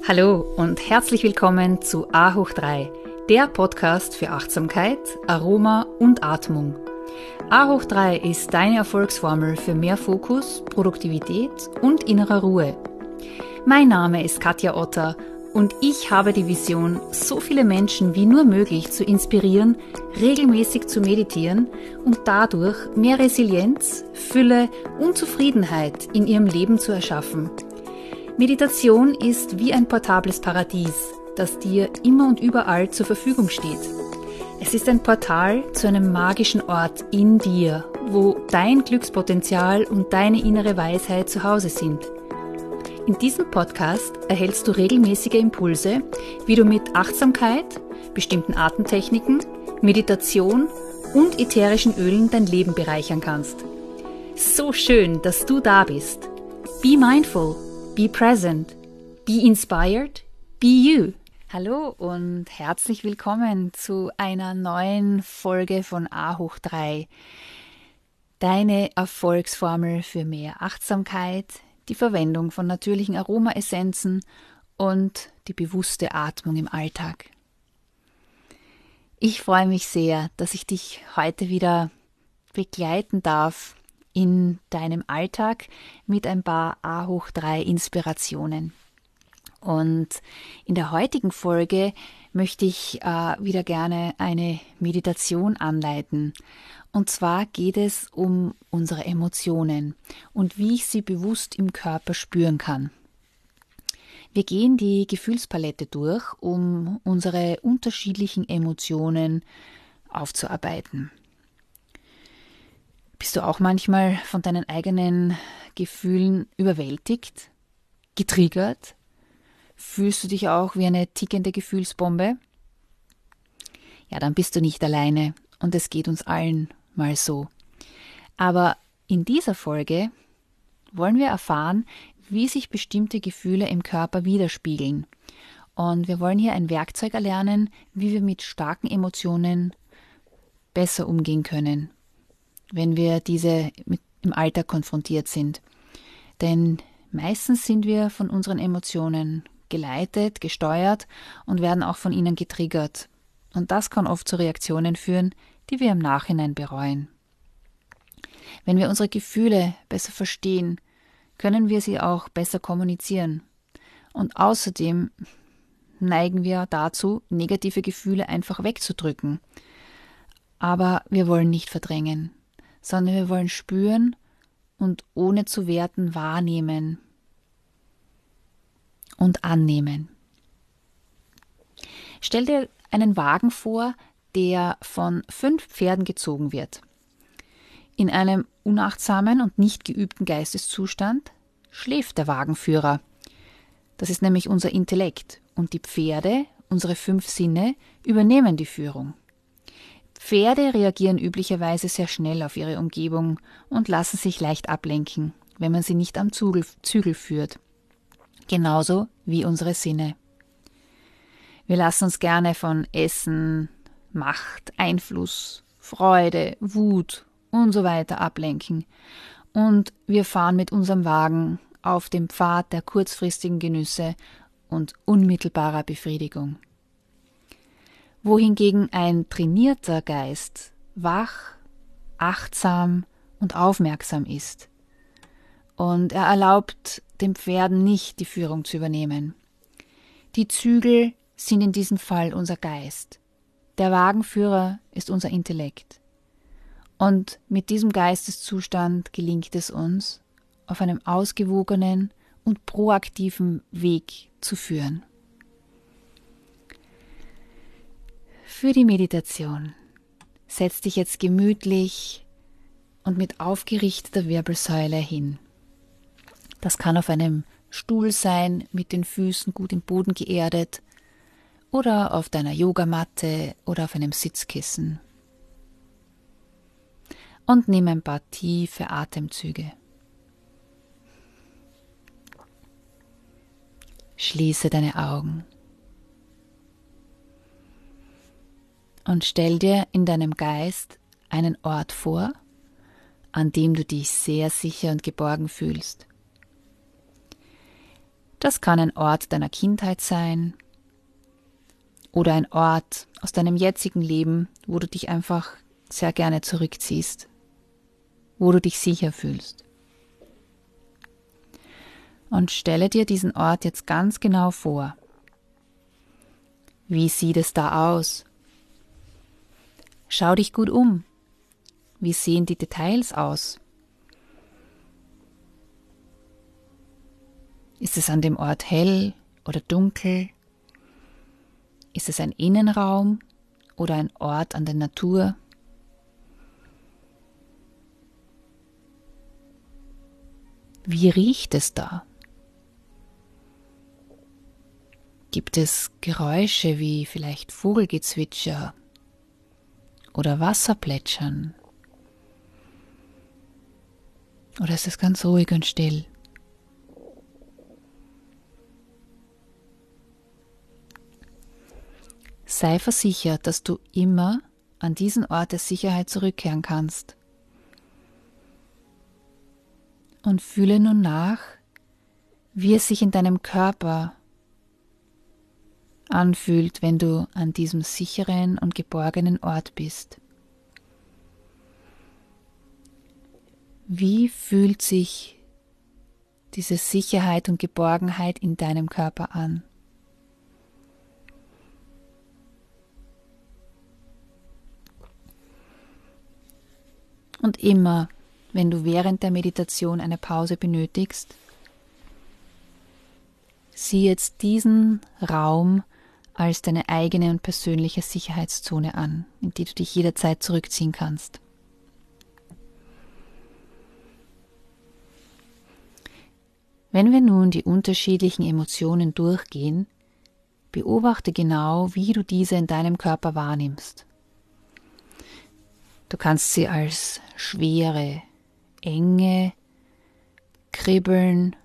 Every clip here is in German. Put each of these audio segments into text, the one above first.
Hallo und herzlich willkommen zu A hoch 3, der Podcast für Achtsamkeit, Aroma und Atmung. A hoch 3 ist deine Erfolgsformel für mehr Fokus, Produktivität und innere Ruhe. Mein Name ist Katja Otter und ich habe die Vision, so viele Menschen wie nur möglich zu inspirieren, regelmäßig zu meditieren und dadurch mehr Resilienz, Fülle und Zufriedenheit in ihrem Leben zu erschaffen – Meditation ist wie ein portables Paradies, das dir immer und überall zur Verfügung steht. Es ist ein Portal zu einem magischen Ort in dir, wo dein Glückspotenzial und deine innere Weisheit zu Hause sind. In diesem Podcast erhältst du regelmäßige Impulse, wie du mit Achtsamkeit, bestimmten Atemtechniken, Meditation und ätherischen Ölen dein Leben bereichern kannst. So schön, dass du da bist. Be mindful Be present. Be inspired. Be you. Hallo und herzlich willkommen zu einer neuen Folge von A hoch 3. Deine Erfolgsformel für mehr Achtsamkeit, die Verwendung von natürlichen Aromaessenzen und die bewusste Atmung im Alltag. Ich freue mich sehr, dass ich dich heute wieder begleiten darf in deinem Alltag mit ein paar A hoch 3 Inspirationen. Und in der heutigen Folge möchte ich äh, wieder gerne eine Meditation anleiten. Und zwar geht es um unsere Emotionen und wie ich sie bewusst im Körper spüren kann. Wir gehen die Gefühlspalette durch, um unsere unterschiedlichen Emotionen aufzuarbeiten. Bist du auch manchmal von deinen eigenen Gefühlen überwältigt, getriggert? Fühlst du dich auch wie eine tickende Gefühlsbombe? Ja, dann bist du nicht alleine und es geht uns allen mal so. Aber in dieser Folge wollen wir erfahren, wie sich bestimmte Gefühle im Körper widerspiegeln. Und wir wollen hier ein Werkzeug erlernen, wie wir mit starken Emotionen besser umgehen können, wenn wir diese im Alltag konfrontiert sind. Denn meistens sind wir von unseren Emotionen geleitet, gesteuert und werden auch von ihnen getriggert. Und das kann oft zu Reaktionen führen, die wir im Nachhinein bereuen. Wenn wir unsere Gefühle besser verstehen, können wir sie auch besser kommunizieren. Und außerdem neigen wir dazu, negative Gefühle einfach wegzudrücken. Aber wir wollen nicht verdrängen sondern wir wollen spüren und ohne zu werten wahrnehmen und annehmen. Stell dir einen Wagen vor, der von fünf Pferden gezogen wird. In einem unachtsamen und nicht geübten Geisteszustand schläft der Wagenführer. Das ist nämlich unser Intellekt und die Pferde, unsere fünf Sinne, übernehmen die Führung. Pferde reagieren üblicherweise sehr schnell auf ihre Umgebung und lassen sich leicht ablenken, wenn man sie nicht am Zügel, Zügel führt. Genauso wie unsere Sinne. Wir lassen uns gerne von Essen, Macht, Einfluss, Freude, Wut und so weiter ablenken. Und wir fahren mit unserem Wagen auf dem Pfad der kurzfristigen Genüsse und unmittelbarer Befriedigung wohingegen ein trainierter Geist wach, achtsam und aufmerksam ist. Und er erlaubt den Pferden nicht die Führung zu übernehmen. Die Zügel sind in diesem Fall unser Geist. Der Wagenführer ist unser Intellekt. Und mit diesem Geisteszustand gelingt es uns, auf einem ausgewogenen und proaktiven Weg zu führen. Für die Meditation. Setz dich jetzt gemütlich und mit aufgerichteter Wirbelsäule hin. Das kann auf einem Stuhl sein, mit den Füßen gut im Boden geerdet, oder auf deiner Yogamatte oder auf einem Sitzkissen. Und nimm ein paar tiefe Atemzüge. Schließe deine Augen. Und stell dir in deinem Geist einen Ort vor, an dem du dich sehr sicher und geborgen fühlst. Das kann ein Ort deiner Kindheit sein oder ein Ort aus deinem jetzigen Leben, wo du dich einfach sehr gerne zurückziehst, wo du dich sicher fühlst. Und stelle dir diesen Ort jetzt ganz genau vor. Wie sieht es da aus? Schau dich gut um. Wie sehen die Details aus? Ist es an dem Ort hell oder dunkel? Ist es ein Innenraum oder ein Ort an der Natur? Wie riecht es da? Gibt es Geräusche wie vielleicht Vogelgezwitscher oder Wasserplätschern? Oder ist es ganz ruhig und still? Sei versichert, dass du immer an diesen Ort der Sicherheit zurückkehren kannst. Und fühle nun nach, wie es sich in deinem Körper anfühlt, wenn du an diesem sicheren und geborgenen Ort bist. Wie fühlt sich diese Sicherheit und Geborgenheit in deinem Körper an? Und immer, wenn du während der Meditation eine Pause benötigst, sieh jetzt diesen Raum als deine eigene und persönliche Sicherheitszone an, in die du dich jederzeit zurückziehen kannst. Wenn wir nun die unterschiedlichen Emotionen durchgehen, beobachte genau, wie du diese in deinem Körper wahrnimmst. Du kannst sie als Schwere, Enge, Kribbeln,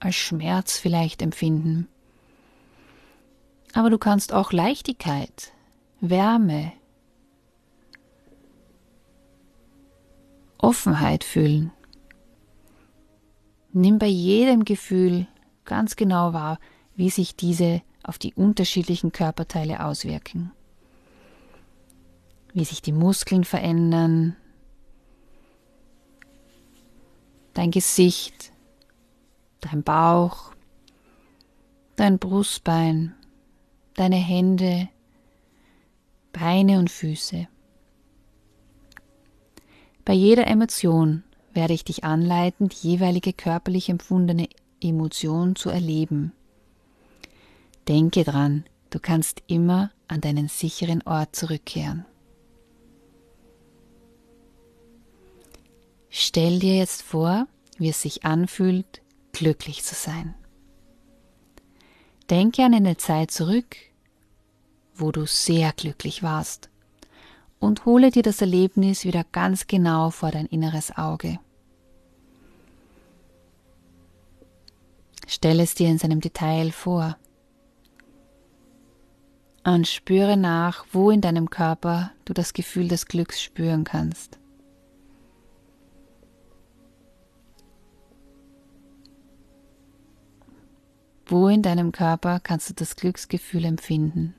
als Schmerz vielleicht empfinden. Aber du kannst auch Leichtigkeit, Wärme, Offenheit fühlen. Nimm bei jedem Gefühl ganz genau wahr, wie sich diese auf die unterschiedlichen Körperteile auswirken. Wie sich die Muskeln verändern, dein Gesicht, dein Bauch, dein Brustbein, deine Hände, Beine und Füße. Bei jeder Emotion werde ich dich anleiten, die jeweilige körperlich empfundene Emotion zu erleben. Denke dran, du kannst immer an deinen sicheren Ort zurückkehren. Stell dir jetzt vor, wie es sich anfühlt, glücklich zu sein. Denke an eine Zeit zurück, wo du sehr glücklich warst und hole dir das Erlebnis wieder ganz genau vor dein inneres Auge. Stell es dir in seinem Detail vor und spüre nach, wo in deinem Körper du das Gefühl des Glücks spüren kannst. Wo in deinem Körper kannst du das Glücksgefühl empfinden?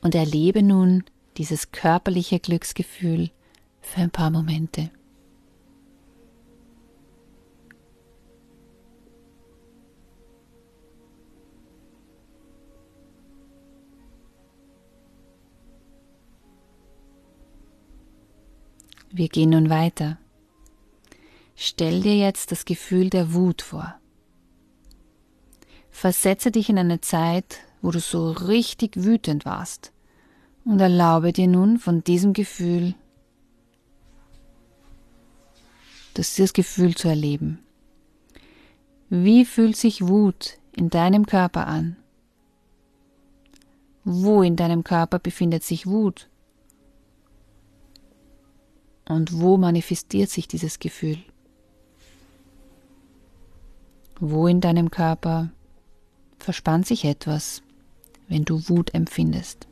Und erlebe nun dieses körperliche Glücksgefühl für ein paar Momente. Wir gehen nun weiter. Stell dir jetzt das Gefühl der Wut vor. Versetze dich in eine Zeit, wo du so richtig wütend warst und erlaube dir nun von diesem Gefühl, das Gefühl zu erleben. Wie fühlt sich Wut in deinem Körper an? Wo in deinem Körper befindet sich Wut? Und wo manifestiert sich dieses Gefühl? Wo in deinem Körper verspannt sich etwas, wenn du Wut empfindest.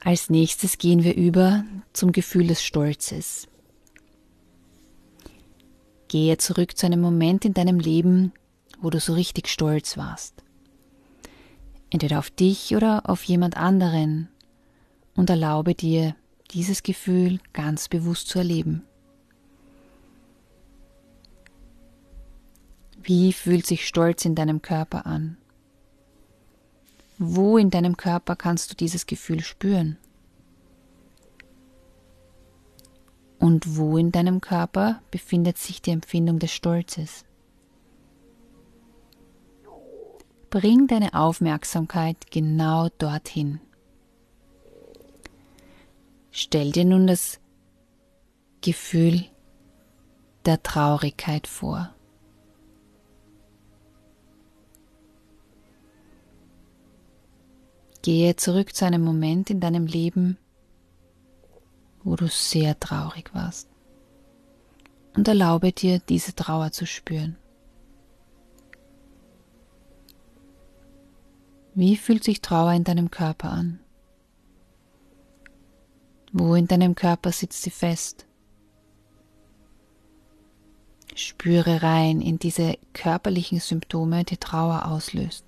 Als nächstes gehen wir über zum Gefühl des Stolzes. Gehe zurück zu einem Moment in deinem Leben, wo du so richtig stolz warst. Entweder auf dich oder auf jemand anderen, und erlaube dir, dieses Gefühl ganz bewusst zu erleben. Wie fühlt sich Stolz in deinem Körper an? Wo in deinem Körper kannst du dieses Gefühl spüren? Und wo in deinem Körper befindet sich die Empfindung des Stolzes? Bring deine Aufmerksamkeit genau dorthin. Stell dir nun das Gefühl der Traurigkeit vor. Gehe zurück zu einem Moment in deinem Leben, wo du sehr traurig warst und erlaube dir, diese Trauer zu spüren. Wie fühlt sich Trauer in deinem Körper an? Wo in deinem Körper sitzt sie fest? Spüre rein in diese körperlichen Symptome, die Trauer auslöst.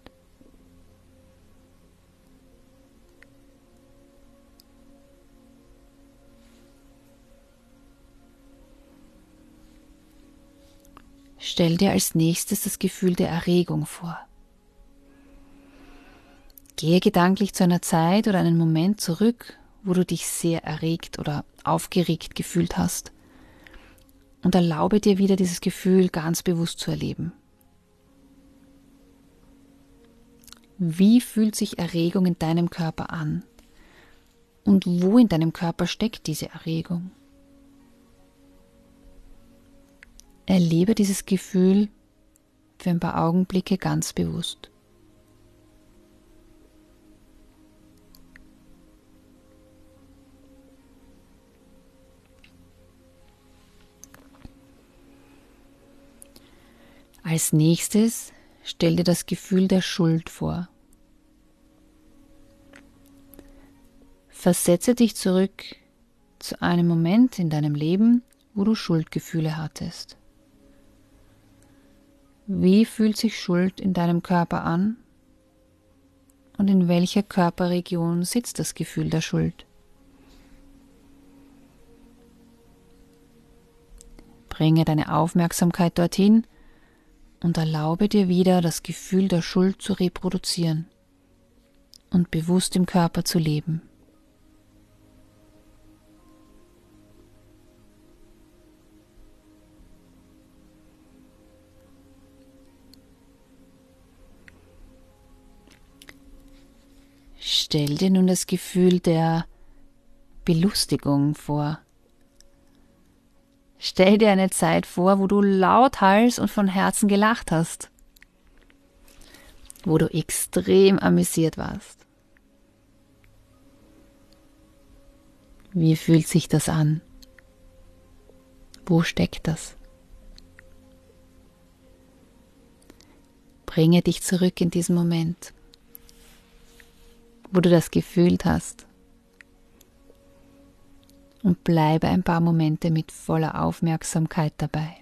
Stell dir als nächstes das Gefühl der Erregung vor. Gehe gedanklich zu einer Zeit oder einen Moment zurück, wo du dich sehr erregt oder aufgeregt gefühlt hast und erlaube dir wieder dieses Gefühl ganz bewusst zu erleben. Wie fühlt sich Erregung in deinem Körper an? Und wo in deinem Körper steckt diese Erregung? Erlebe dieses Gefühl für ein paar Augenblicke ganz bewusst. Als nächstes stell dir das Gefühl der Schuld vor. Versetze dich zurück zu einem Moment in deinem Leben, wo du Schuldgefühle hattest. Wie fühlt sich Schuld in deinem Körper an? Und in welcher Körperregion sitzt das Gefühl der Schuld? Bringe deine Aufmerksamkeit dorthin und erlaube dir wieder das Gefühl der Schuld zu reproduzieren und bewusst im Körper zu leben. Stell dir nun das Gefühl der Belustigung vor. Stell dir eine Zeit vor, wo du lauthals und von Herzen gelacht hast, wo du extrem amüsiert warst. Wie fühlt sich das an? Wo steckt das? Bringe dich zurück in diesen Moment wo du das gefühlt hast. Und bleibe ein paar Momente mit voller Aufmerksamkeit dabei.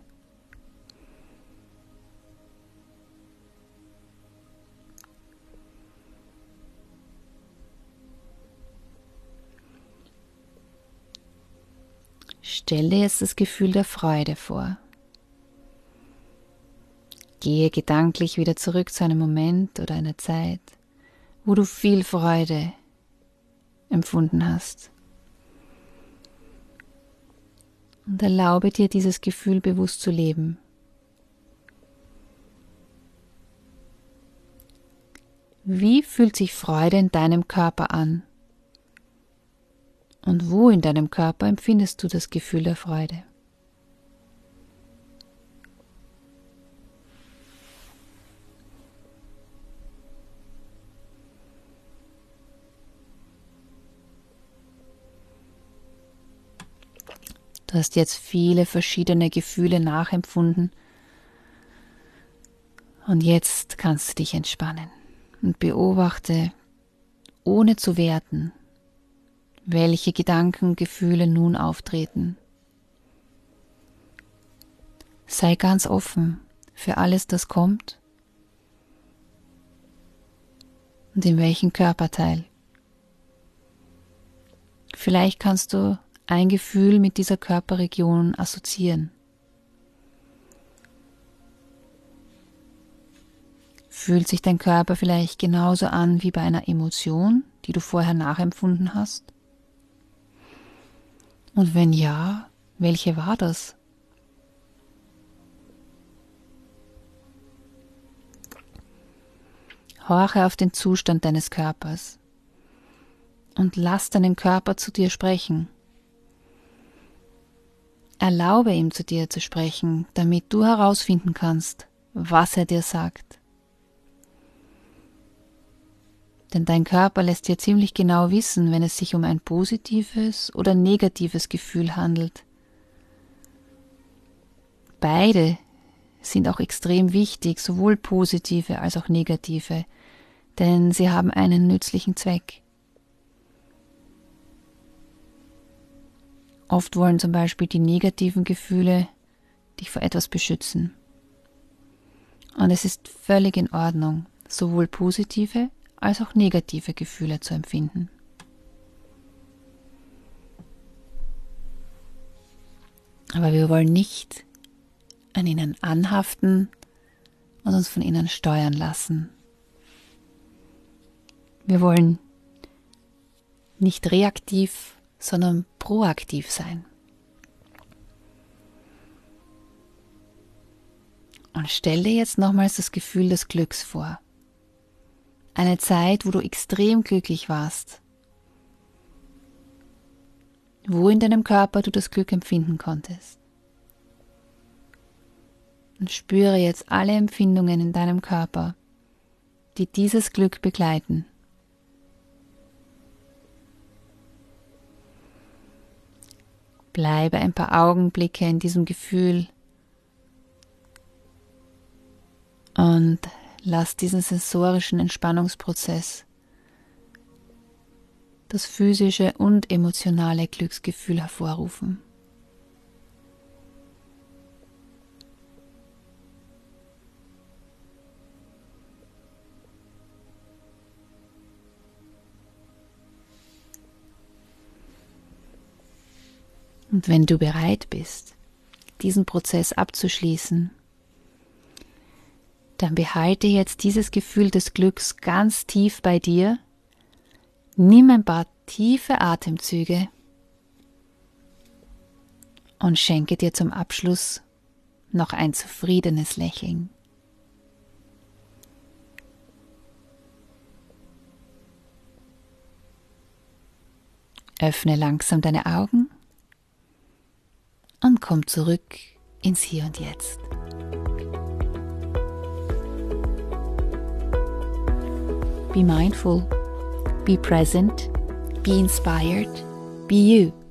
Stell dir jetzt das Gefühl der Freude vor. Gehe gedanklich wieder zurück zu einem Moment oder einer Zeit, wo du viel Freude empfunden hast. Und erlaube dir dieses Gefühl bewusst zu leben. Wie fühlt sich Freude in deinem Körper an? Und wo in deinem Körper empfindest du das Gefühl der Freude? Du hast jetzt viele verschiedene Gefühle nachempfunden. Und jetzt kannst du dich entspannen und beobachte, ohne zu werten, welche Gedanken, Gefühle nun auftreten. Sei ganz offen für alles, das kommt und in welchen Körperteil. Vielleicht kannst du ein Gefühl mit dieser Körperregion assoziieren. Fühlt sich dein Körper vielleicht genauso an wie bei einer Emotion, die du vorher nachempfunden hast? Und wenn ja, welche war das? Horche auf den Zustand deines Körpers und lass deinen Körper zu dir sprechen. Erlaube ihm zu dir zu sprechen, damit du herausfinden kannst, was er dir sagt. Denn dein Körper lässt dir ziemlich genau wissen, wenn es sich um ein positives oder negatives Gefühl handelt. Beide sind auch extrem wichtig, sowohl positive als auch negative, denn sie haben einen nützlichen Zweck. Oft wollen zum Beispiel die negativen Gefühle dich vor etwas beschützen. Und es ist völlig in Ordnung, sowohl positive als auch negative Gefühle zu empfinden. Aber wir wollen nicht an ihnen anhaften und uns von ihnen steuern lassen. Wir wollen nicht reaktiv, sondern proaktiv sein. Und stell dir jetzt nochmals das Gefühl des Glücks vor. Eine Zeit, wo du extrem glücklich warst. Wo in deinem Körper du das Glück empfinden konntest. Und spüre jetzt alle Empfindungen in deinem Körper, die dieses Glück begleiten. Bleibe ein paar Augenblicke in diesem Gefühl und lass diesen sensorischen Entspannungsprozess das physische und emotionale Glücksgefühl hervorrufen. Und wenn du bereit bist, diesen Prozess abzuschließen, dann behalte jetzt dieses Gefühl des Glücks ganz tief bei dir. Nimm ein paar tiefe Atemzüge und schenke dir zum Abschluss noch ein zufriedenes Lächeln. Öffne langsam deine Augen und komm zurück ins Hier und Jetzt. Be mindful, be present, be inspired, be you.